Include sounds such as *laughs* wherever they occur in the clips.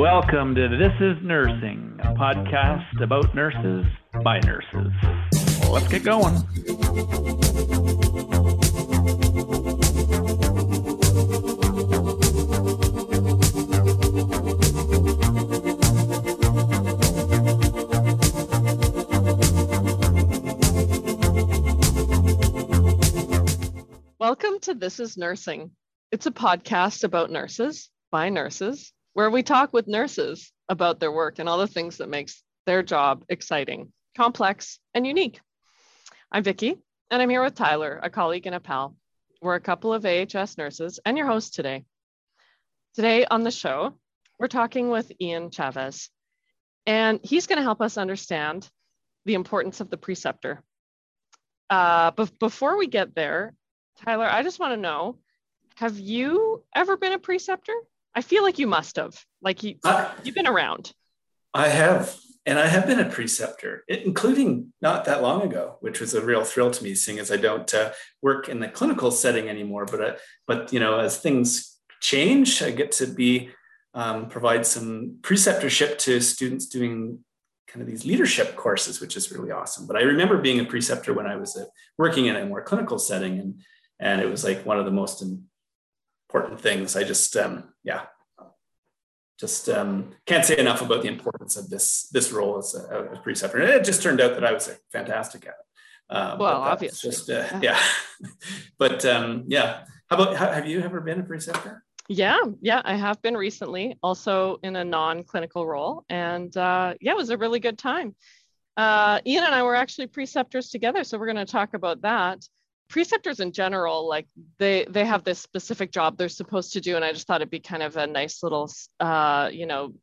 Welcome to This is Nursing, a podcast about nurses by nurses. Let's get going. Welcome to This is Nursing. It's a podcast about nurses by nurses where we talk with nurses about their work and all the things that makes their job exciting, complex, and unique. I'm Vicki, and I'm here with Tyler, a colleague and a pal. We're a couple of AHS nurses and your host today. Today on the show, we're talking with Ian Chavez, and he's going to help us understand the importance of the preceptor. Uh, but before we get there, Tyler, I just want to know have you ever been a preceptor? I feel like you must have. Like you, I, you've been around. I have, and I have been a preceptor, including not that long ago, which was a real thrill to me, seeing as I don't uh, work in the clinical setting anymore. But uh, but you know, as things change, I get to be um, provide some preceptorship to students doing kind of these leadership courses, which is really awesome. But I remember being a preceptor when I was uh, working in a more clinical setting, and and it was like one of the most important things. I just, um, yeah, just um, can't say enough about the importance of this this role as a, as preceptor. And it just turned out that I was fantastic at it. Um, well, obviously, just uh, yeah. *laughs* but um, yeah, how about have you ever been a preceptor? Yeah, yeah, I have been recently, also in a non-clinical role, and uh, yeah, it was a really good time. Uh, Ian and I were actually preceptors together, so we're going to talk about that preceptors in general like they they have this specific job they're supposed to do and i just thought it'd be kind of a nice little uh, you know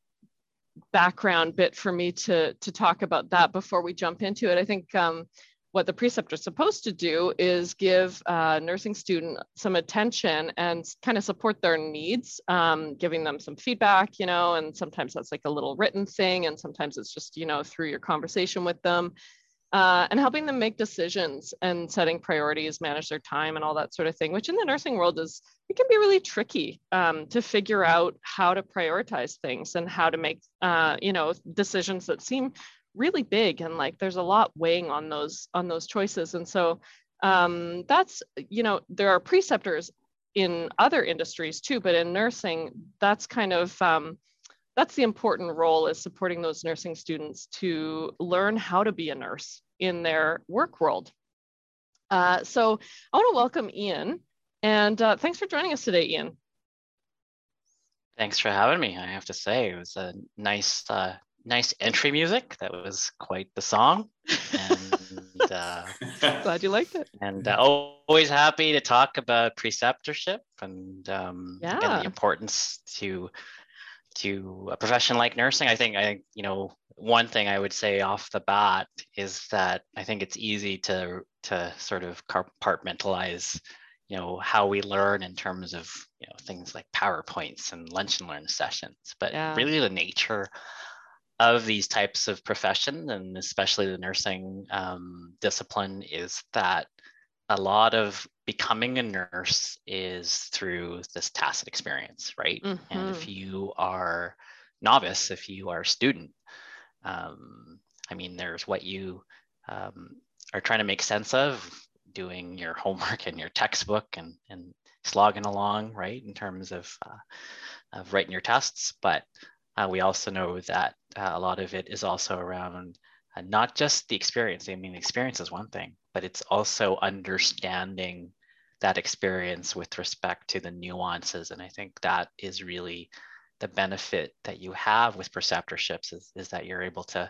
background bit for me to to talk about that before we jump into it. I think um, what the preceptor is supposed to do is give a nursing student some attention and kind of support their needs um, giving them some feedback you know and sometimes that's like a little written thing and sometimes it's just you know through your conversation with them uh, and helping them make decisions and setting priorities, manage their time, and all that sort of thing, which in the nursing world is it can be really tricky um, to figure out how to prioritize things and how to make uh, you know decisions that seem really big and like there's a lot weighing on those on those choices. And so um, that's you know there are preceptors in other industries too, but in nursing, that's kind of um, that's the important role is supporting those nursing students to learn how to be a nurse in their work world. Uh, so I want to welcome Ian and uh, thanks for joining us today, Ian. Thanks for having me. I have to say it was a nice, uh, nice entry music. That was quite the song. And uh, *laughs* glad you liked it. And uh, always happy to talk about preceptorship and, um, yeah. and the importance to to a profession like nursing, I think I think you know one thing I would say off the bat is that I think it's easy to to sort of compartmentalize you know how we learn in terms of you know things like powerpoints and lunch and learn sessions but yeah. really the nature of these types of profession and especially the nursing um, discipline is that a lot of becoming a nurse is through this tacit experience, right? Mm-hmm. And if mm-hmm. you are novice, if you are a student, um, I mean, there's what you um, are trying to make sense of, doing your homework and your textbook and, and slogging along, right, in terms of, uh, of writing your tests. But uh, we also know that uh, a lot of it is also around uh, not just the experience. I mean, the experience is one thing, but it's also understanding that experience with respect to the nuances. And I think that is really the benefit that you have with preceptorships is, is that you're able to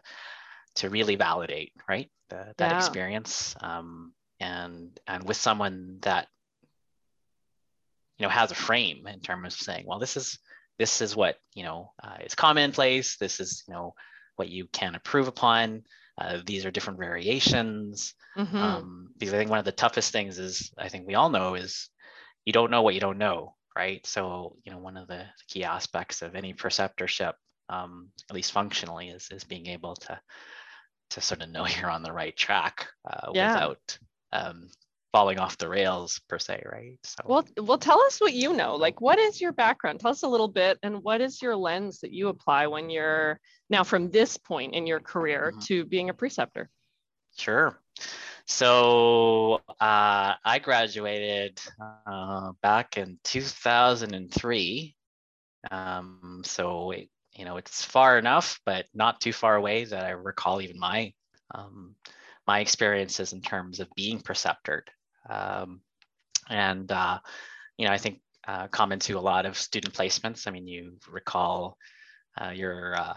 to really validate right the, that yeah. experience um, and and with someone that you know has a frame in terms of saying well this is this is what you know uh, is commonplace this is you know what you can improve upon uh, these are different variations. Mm-hmm. Um, because I think one of the toughest things is I think we all know is you don't know what you don't know, right? So you know one of the key aspects of any preceptorship, um, at least functionally, is is being able to to sort of know *laughs* you're on the right track uh, yeah. without um, falling off the rails per se, right? So well, well, tell us what you know. Like, what is your background? Tell us a little bit, and what is your lens that you apply when you're now from this point in your career mm-hmm. to being a preceptor? Sure. So uh, I graduated uh, back in 2003. Um, so it, you know it's far enough, but not too far away that I recall even my um, my experiences in terms of being preceptored. Um, and, uh, you know, I think uh, common to a lot of student placements, I mean, you recall uh, your, uh,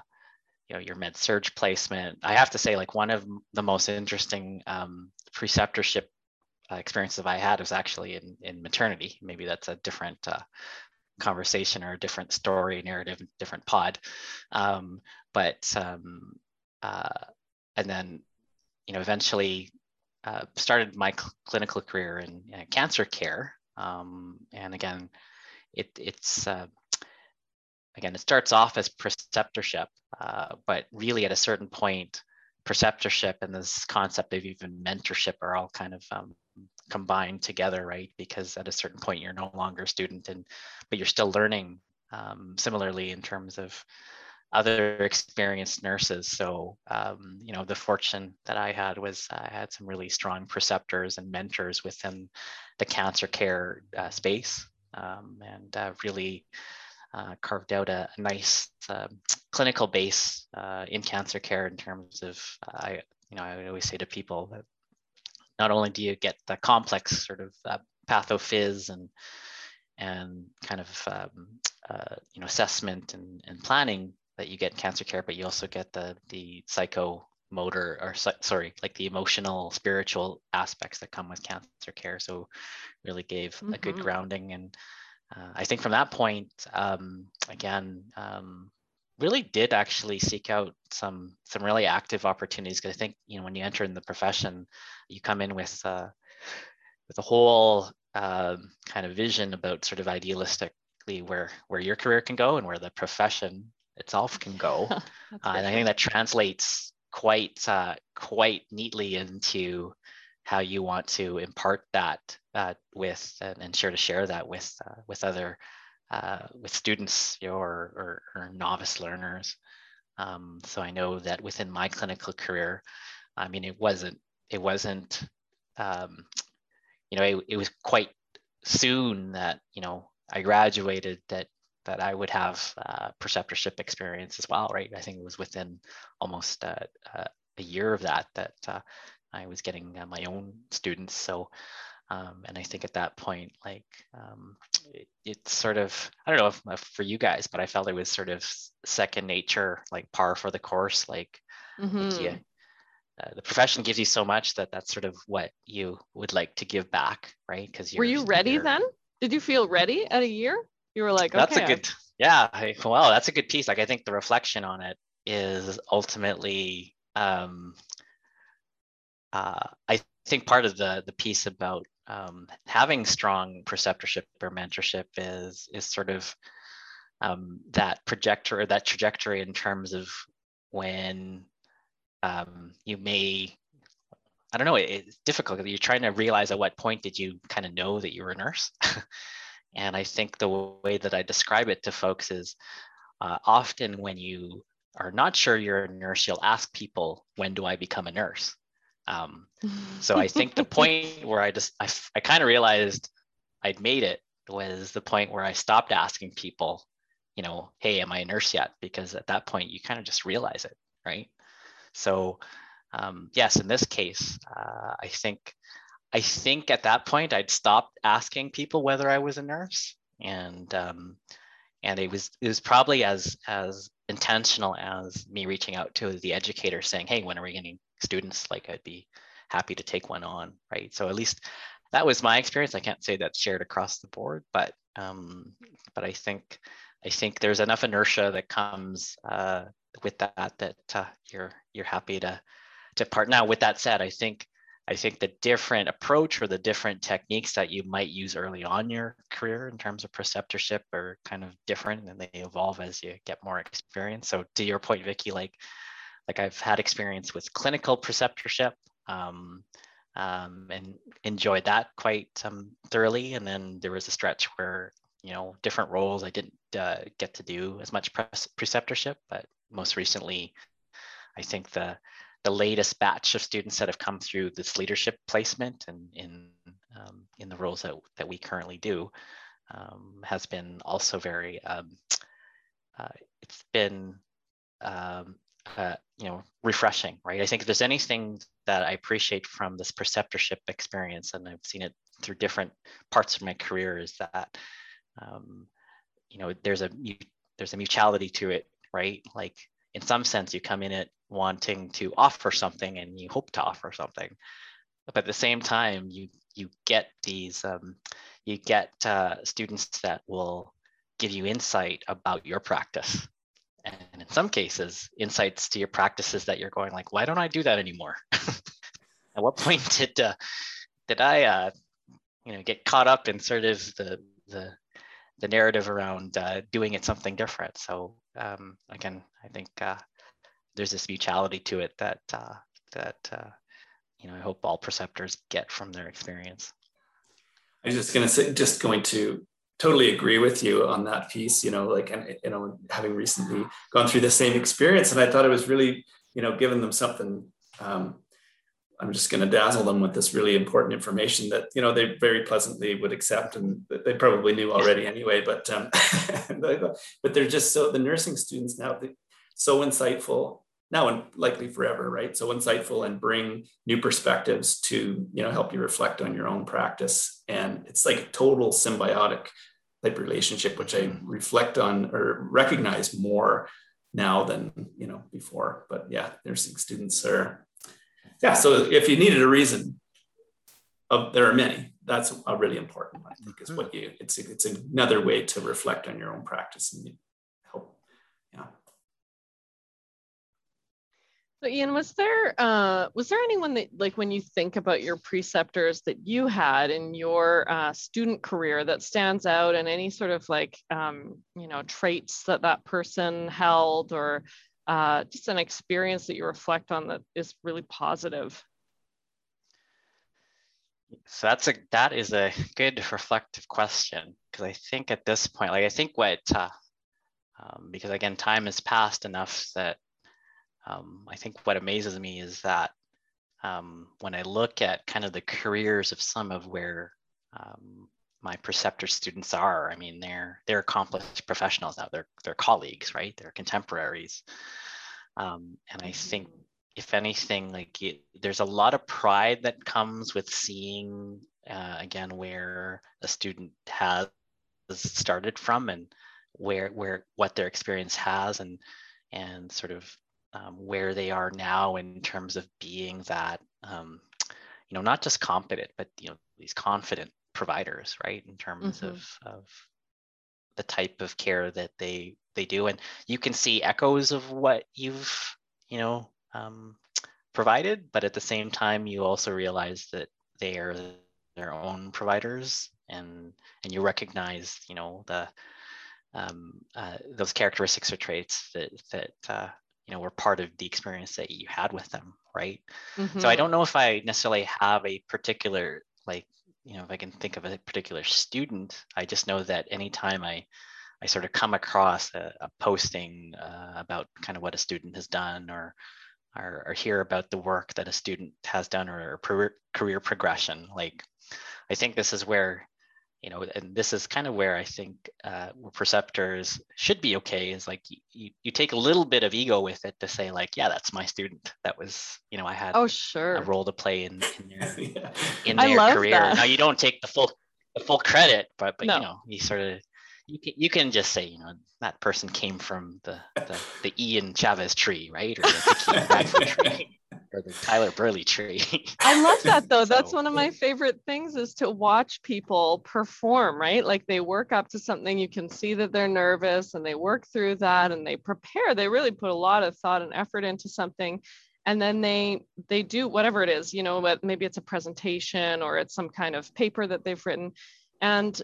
you know, your med surg placement. I have to say, like one of the most interesting um, preceptorship uh, experiences I had was actually in, in maternity. Maybe that's a different uh, conversation or a different story, narrative, different pod. Um, but, um, and then you know, eventually uh, started my cl- clinical career in, cancer care. Um, and again, it, it's uh, again, it starts off as preceptorship, uh, but really at a certain point, preceptorship and this concept of even mentorship are all kind of um, combined together, right? Because at a certain point, you're no longer a student, and but you're still learning. Um, similarly, in terms of other experienced nurses. So, um, you know, the fortune that I had was I had some really strong preceptors and mentors within the cancer care uh, space um, and uh, really uh, carved out a, nice um, clinical base uh, in cancer care in terms of, I, you know, I always say to people that not only do you get the complex sort of uh, pathophys and and kind of um, uh, you know assessment and, and planning that you get cancer care, but you also get the the psycho motor or sorry like the emotional spiritual aspects that come with cancer care so really gave mm-hmm. a good mm-hmm. grounding and uh, i think from that point um, again um, really did actually seek out some some really active opportunities because i think you know when you enter in the profession you come in with uh, with a whole uh, kind of vision about sort of idealistically where where your career can go and where the profession itself can go. *laughs* uh, and I think that translates quite uh, quite neatly into how you want to impart that uh, with and ensure to share that with uh, with other uh, with students you know, or, or, or novice learners. Um, so I know that within my clinical career, I mean, it wasn't it wasn't um, you know it, it was quite soon that you know I graduated that that I would have uh, preceptorship experience as well, right? I think it was within almost uh, uh, a year of that that uh, I was getting uh, my own students. So, um, and I think at that point, like um, it, it's sort of I don't know if, if, for you guys, but I felt it was sort of second nature, like par for the course. Like, mm-hmm. like you, uh, the profession gives you so much that that's sort of what you would like to give back, right? Because you were you ready then? Did you feel ready at a year? You were like, okay, that's a good, yeah. well, that's a good piece. Like, I think the reflection on it is ultimately, um, uh, I think part of the the piece about um, having strong preceptorship or mentorship is is sort of um, that projector or that trajectory in terms of when um, you may I don't know, it, it's difficult. You're trying to realize at what point did you kind of know that you were a nurse? *laughs* And I think the way that I describe it to folks is uh, often when you are not sure you're a nurse, you'll ask people, when do I become a nurse? Um, so I think the point where I just, I, I kind of realized I'd made it was the point where I stopped asking people, you know, hey, am I a nurse yet? Because at that point, you kind of just realize it, right? So, um, yes, in this case, uh, I think I think at that point I'd stopped asking people whether I was a nurse, and um, and it was it was probably as as intentional as me reaching out to the educator saying, "Hey, when are we getting students? Like, I'd be happy to take one on." Right. So at least that was my experience. I can't say that's shared across the board, but um, but I think I think there's enough inertia that comes uh, with that that uh, you're you're happy to to part. Now, with that said, I think I think the different approach or the different techniques that you might use early on your career in terms of preceptorship are kind of different and they evolve as you get more experience. So to your point, Vicky, like like I've had experience with clinical preceptorship. Um, um, and enjoyed that quite um, thoroughly. And then there was a stretch where you know different roles I didn't uh, get to do as much preceptorship, but most recently, I think the the latest batch of students that have come through this leadership placement and in um, in the roles that, that we currently do um, has been also very um, uh, it's been um, uh, you know refreshing right? I think if there's anything that i appreciate from this preceptorship experience and i've seen it through different parts of my career is that um, you know there's a there's a mutuality to it right? Like in some sense you come in it wanting to offer something and you hope to offer something. But at the same time you you get these um, you get uh, students that will give you insight about your practice. And in some cases insights to your practices that you're going like why don't i do that anymore? *laughs* At what point did uh, did i uh, you know get caught up in sort of the the the narrative around uh, doing it something different? So um, again i think uh, there's this mutuality to it that uh, that uh, you know I hope all preceptors get from their experience. I was just going to say, just going to totally agree with you on that piece. You know, like and you know, having recently gone through the same experience, and I thought it was really you know giving them something. Um, I'm just going to dazzle them with this really important information that you know they very pleasantly would accept, and they probably knew already anyway. But um, *laughs* but they're just so the nursing students now so insightful now and likely forever, right? So insightful and bring new perspectives to, you know, help you reflect on your own practice. And it's like a total symbiotic type relationship, which I reflect on or recognize more now than, you know, before. But yeah, nursing students are, yeah. So if you needed a reason, uh, there are many. That's a really important, one, I think, is what you, it's, it's another way to reflect on your own practice and So Ian, was there uh, was there anyone that like when you think about your preceptors that you had in your uh, student career that stands out, and any sort of like um, you know traits that that person held, or uh, just an experience that you reflect on that is really positive? So that's a that is a good reflective question because I think at this point, like I think what uh, um, because again, time has passed enough that um, I think what amazes me is that um, when I look at kind of the careers of some of where um, my preceptor students are, I mean, they're they're accomplished professionals now. They're they're colleagues, right? They're contemporaries, um, and I think if anything, like it, there's a lot of pride that comes with seeing uh, again where a student has started from and where where what their experience has and and sort of um, where they are now in terms of being that um, you know not just competent but you know these confident providers right in terms mm-hmm. of of the type of care that they they do and you can see echoes of what you've you know um, provided but at the same time you also realize that they are their own providers and and you recognize you know the um, uh, those characteristics or traits that that uh, you know were part of the experience that you had with them right mm-hmm. so i mm-hmm. don't know if i necessarily have a particular like you know if i can think of a particular student i just know that anytime i i sort of come across a, a posting uh, about kind of what a student has done or, or or hear about the work that a student has done or career progression like i think this is where you know, and this is kind of where I think uh, preceptors should be okay is like you, you take a little bit of ego with it to say like, yeah, that's my student. That was, you know, I had oh sure a role to play in, in *laughs* their, yeah. in their career. That. Now you don't take the full the full credit, but but no. you know, you sort of you can you can just say, you know, that person came from the the, the Ian Chavez tree, right? Or the *laughs* tree or the Tyler Burley tree. I love that though. *laughs* so, That's one of my favorite things is to watch people perform, right? Like they work up to something, you can see that they're nervous and they work through that and they prepare. They really put a lot of thought and effort into something. And then they they do whatever it is, you know, maybe it's a presentation or it's some kind of paper that they've written. And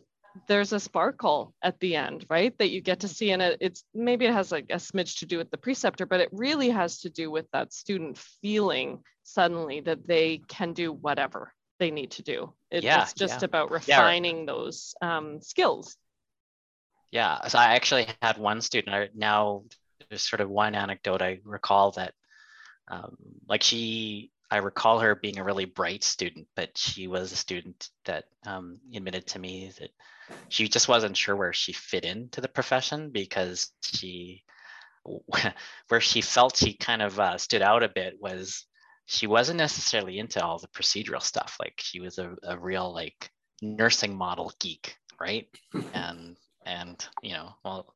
there's a sparkle at the end, right? That you get to see, and it, it's maybe it has like a smidge to do with the preceptor, but it really has to do with that student feeling suddenly that they can do whatever they need to do. It, yeah, it's just yeah. about refining yeah. those um, skills. Yeah, so I actually had one student. I, now there's sort of one anecdote I recall that, um, like she I recall her being a really bright student, but she was a student that um, admitted to me that she just wasn't sure where she fit into the profession because she, *laughs* where she felt she kind of uh, stood out a bit was she wasn't necessarily into all the procedural stuff. Like she was a, a real like nursing model geek, right? *laughs* and and you know, well,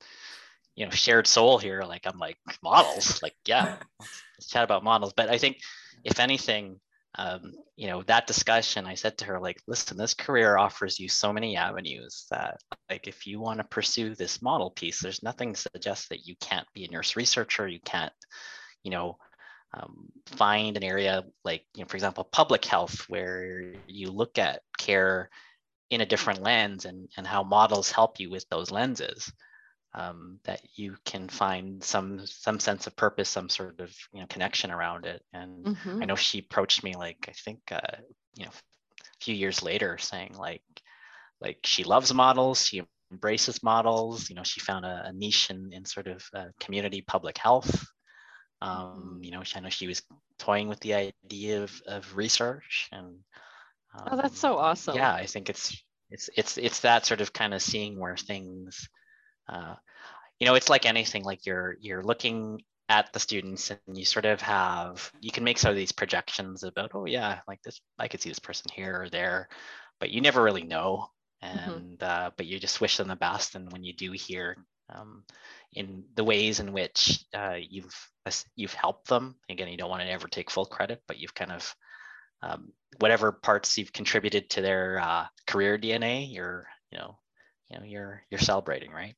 you know, shared soul here. Like I'm like models, like yeah, *laughs* let's chat about models. But I think if anything, um, you know, that discussion, I said to her, like, listen, this career offers you so many avenues that, like, if you want to pursue this model piece, there's nothing to suggest that you can't be a nurse researcher, you can't, you know, um, find an area like, you know, for example, public health, where you look at care in a different lens and, and how models help you with those lenses um, that you can find some some sense of purpose, some sort of you know connection around it. And mm-hmm. I know she approached me like I think uh, you know a few years later, saying like like she loves models, she embraces models. You know, she found a, a niche in in sort of uh, community public health. Um, mm-hmm. you know, I know she was toying with the idea of, of research and. Um, oh, that's so awesome! Yeah, I think it's it's it's it's that sort of kind of seeing where things uh, you know, it's like anything, like you're you're looking at the students and you sort of have you can make some of these projections about oh yeah like this i could see this person here or there but you never really know mm-hmm. and mm-hmm. uh, but you just wish them the best and when you do hear um, in the ways in which uh, you've you've helped them again you don't want to ever take full credit but you've kind of um, whatever parts you've contributed to their uh, career dna you're you know you know you're you're celebrating right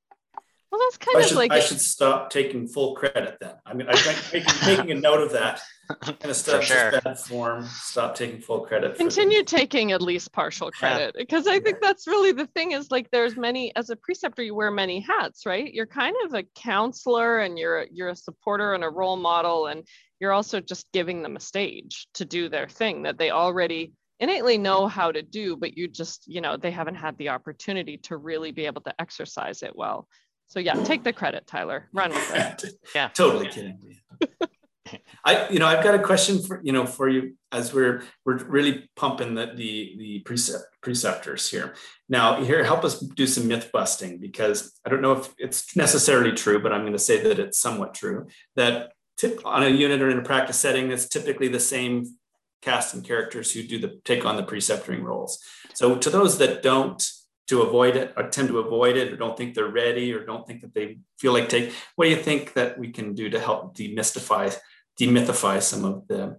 well, that's kind I of should, like I should stop taking full credit then. I mean, I think making, making a note of that. Kind of stop sure. bad form. Stop taking full credit. Continue taking at least partial credit because I think that's really the thing. Is like there's many as a preceptor you wear many hats, right? You're kind of a counselor and you're you're a supporter and a role model, and you're also just giving them a stage to do their thing that they already innately know how to do, but you just you know they haven't had the opportunity to really be able to exercise it well. So yeah, take the credit, Tyler. Run with it. *laughs* yeah, totally kidding. *laughs* I, you know, I've got a question for you know for you as we're we're really pumping the the, the precept, preceptors here. Now, here, help us do some myth busting because I don't know if it's necessarily true, but I'm going to say that it's somewhat true that tip, on a unit or in a practice setting, it's typically the same cast and characters who do the take on the preceptoring roles. So to those that don't to avoid it or tend to avoid it or don't think they're ready or don't think that they feel like take what do you think that we can do to help demystify demythify some of the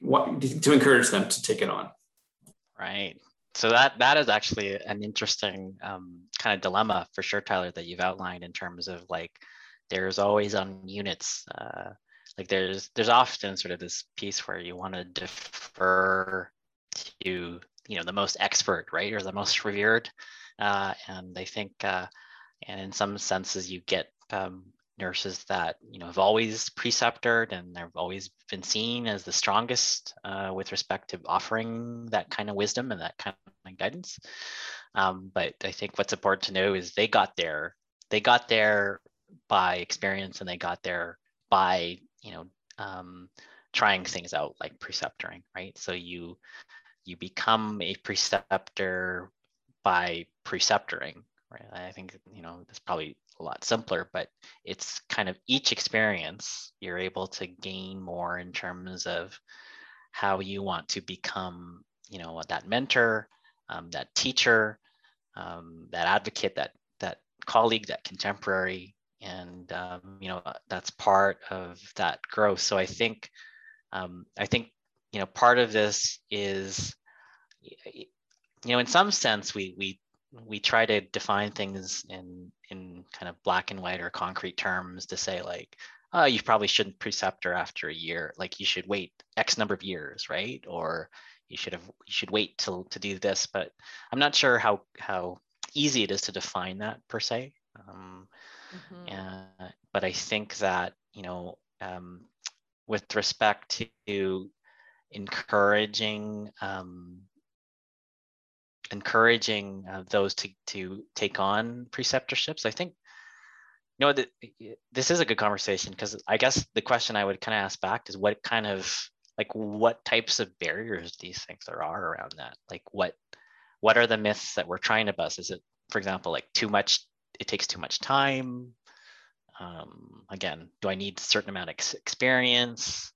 what to encourage them to take it on? Right. So that that is actually an interesting um, kind of dilemma for sure tyler that you've outlined in terms of like there's always on units uh, like there's there's often sort of this piece where you want to defer to you know the most expert right or the most revered uh, and i think uh, and in some senses you get um, nurses that you know have always preceptored and they've always been seen as the strongest uh, with respect to offering that kind of wisdom and that kind of guidance. Um, but i think what's important to know is they got there they got there by experience and they got there by you know um, trying things out like preceptoring right? So you you become a preceptor by preceptoring right? I think you know it's probably a lot simpler but it's kind of each experience you're able to gain more in terms of how you want to become you know that mentor um, that teacher um, that advocate that that colleague that contemporary. And um, you know that's part of that growth. So i think um, i think you know, part of this is, you know, in some sense, we we we try to define things in in kind of black and white or concrete terms to say like, oh, you probably shouldn't preceptor after a year. Like you should wait X number of years, right? Or you should have you should wait till to do this. But I'm not sure how how easy it is to define that per se. Um, mm-hmm. uh, but I think that you know, um, with respect to encouraging um, encouraging uh, those to to take on preceptorships, I think you know this is a good conversation because I guess the question I would kind of ask back is what kind of like what types of barriers do you think there are around that? Like what what are the myths that we're trying to bust? Is it, for example, like too much? It takes too much time. Um, again, do I need a certain amount of experience?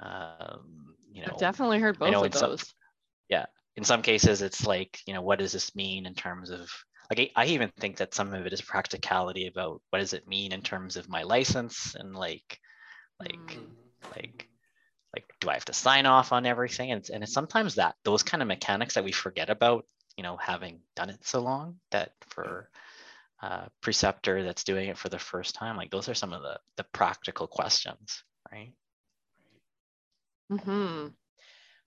Um, you know, I've definitely heard both of those. Some, yeah, in some cases, it's like you know, what does this mean in terms of like I even think that some of it is practicality about what does it mean in terms of my license and like like mm. like like do I have to sign off on everything and, and it's sometimes that those kind of mechanics that we forget about you know having done it so long that for a preceptor that's doing it for the first time like those are some of the the practical questions right mm-hmm.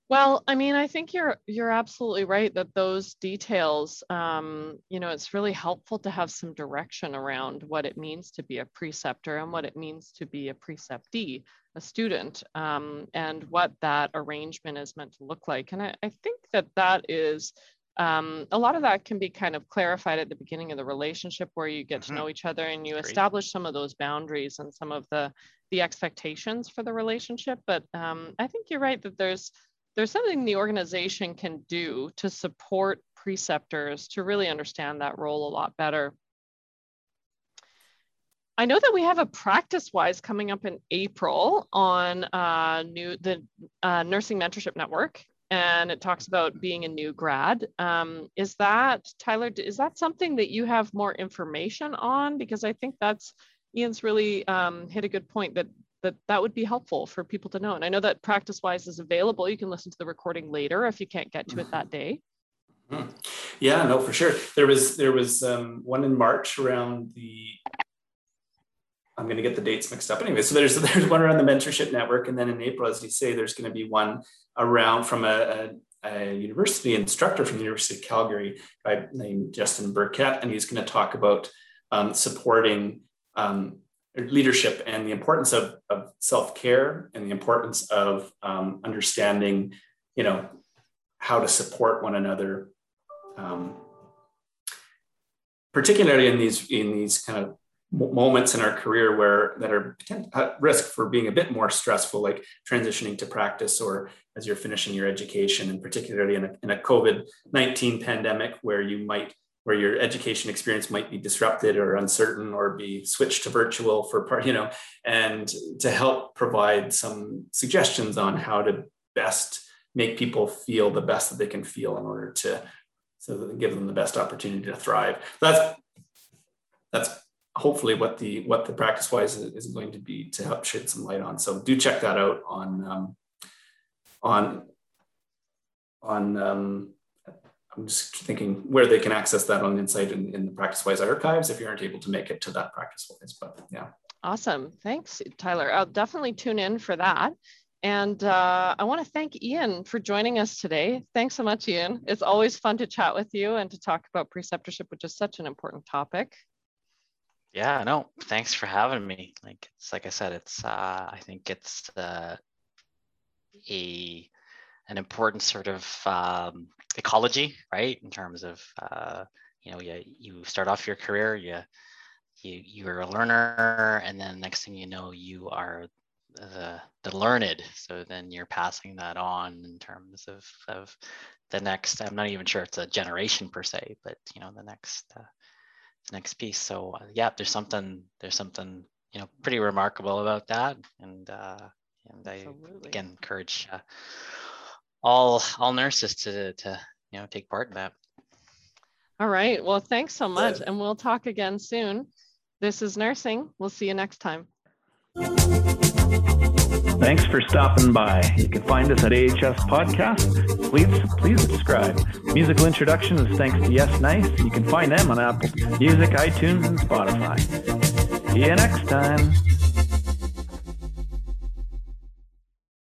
Well, I mean, I think you're you're absolutely right that those details, um, you know, it's really helpful to have some direction around what it means to be a preceptor and what it means to be a preceptee, a student, um, and what that arrangement is meant to look like. And I, I think that that is um, a lot of that can be kind of clarified at the beginning of the relationship where you get mm-hmm. to know each other and you Great. establish some of those boundaries and some of the the expectations for the relationship. But um, I think you're right that there's there's something the organization can do to support preceptors to really understand that role a lot better. I know that we have a PracticeWise coming up in April on uh, new the uh, Nursing Mentorship Network, and it talks about being a new grad. Um, is that Tyler? Is that something that you have more information on? Because I think that's Ian's really um, hit a good point that that that would be helpful for people to know. And I know that PracticeWise is available. You can listen to the recording later if you can't get to it that day. Mm-hmm. Yeah, no, for sure. There was there was um, one in March around the. I'm going to get the dates mixed up anyway. So there's *laughs* there's one around the mentorship network, and then in April, as you say, there's going to be one around from a, a, a university instructor from the University of Calgary, guy named Justin Burkett, and he's going to talk about um, supporting um, leadership and the importance of, of self-care and the importance of um, understanding you know how to support one another um, particularly in these in these kind of moments in our career where that are at risk for being a bit more stressful like transitioning to practice or as you're finishing your education and particularly in a, in a covid-19 pandemic where you might where your education experience might be disrupted or uncertain or be switched to virtual for part, you know, and to help provide some suggestions on how to best make people feel the best that they can feel in order to so that give them the best opportunity to thrive. That's that's hopefully what the what the PracticeWise is, going to be to help shed some light on. So do check that out on um, on on um, I'm just thinking where they can access that on Insite in, in the PracticeWise archives if you aren't able to make it to that PracticeWise. But yeah. Awesome. Thanks, Tyler. I'll definitely tune in for that. And uh, I want to thank Ian for joining us today. Thanks so much, Ian. It's always fun to chat with you and to talk about preceptorship, which is such an important topic. Yeah, no, thanks for having me. Like it's like I said, it's uh, I think it's uh, a an important sort of um, ecology, right? In terms of uh, you know, you you start off your career, you you you're a learner, and then next thing you know, you are the the learned. So then you're passing that on in terms of of the next. I'm not even sure it's a generation per se, but you know, the next uh, the next piece. So uh, yeah, there's something there's something you know pretty remarkable about that, and uh, and Absolutely. I again encourage. Uh, all all nurses to to you know take part in that. All right. Well, thanks so much, and we'll talk again soon. This is nursing. We'll see you next time. Thanks for stopping by. You can find us at AHS Podcast. Please, please subscribe. Musical introduction is thanks to Yes Nice. You can find them on Apple Music, iTunes, and Spotify. See you next time.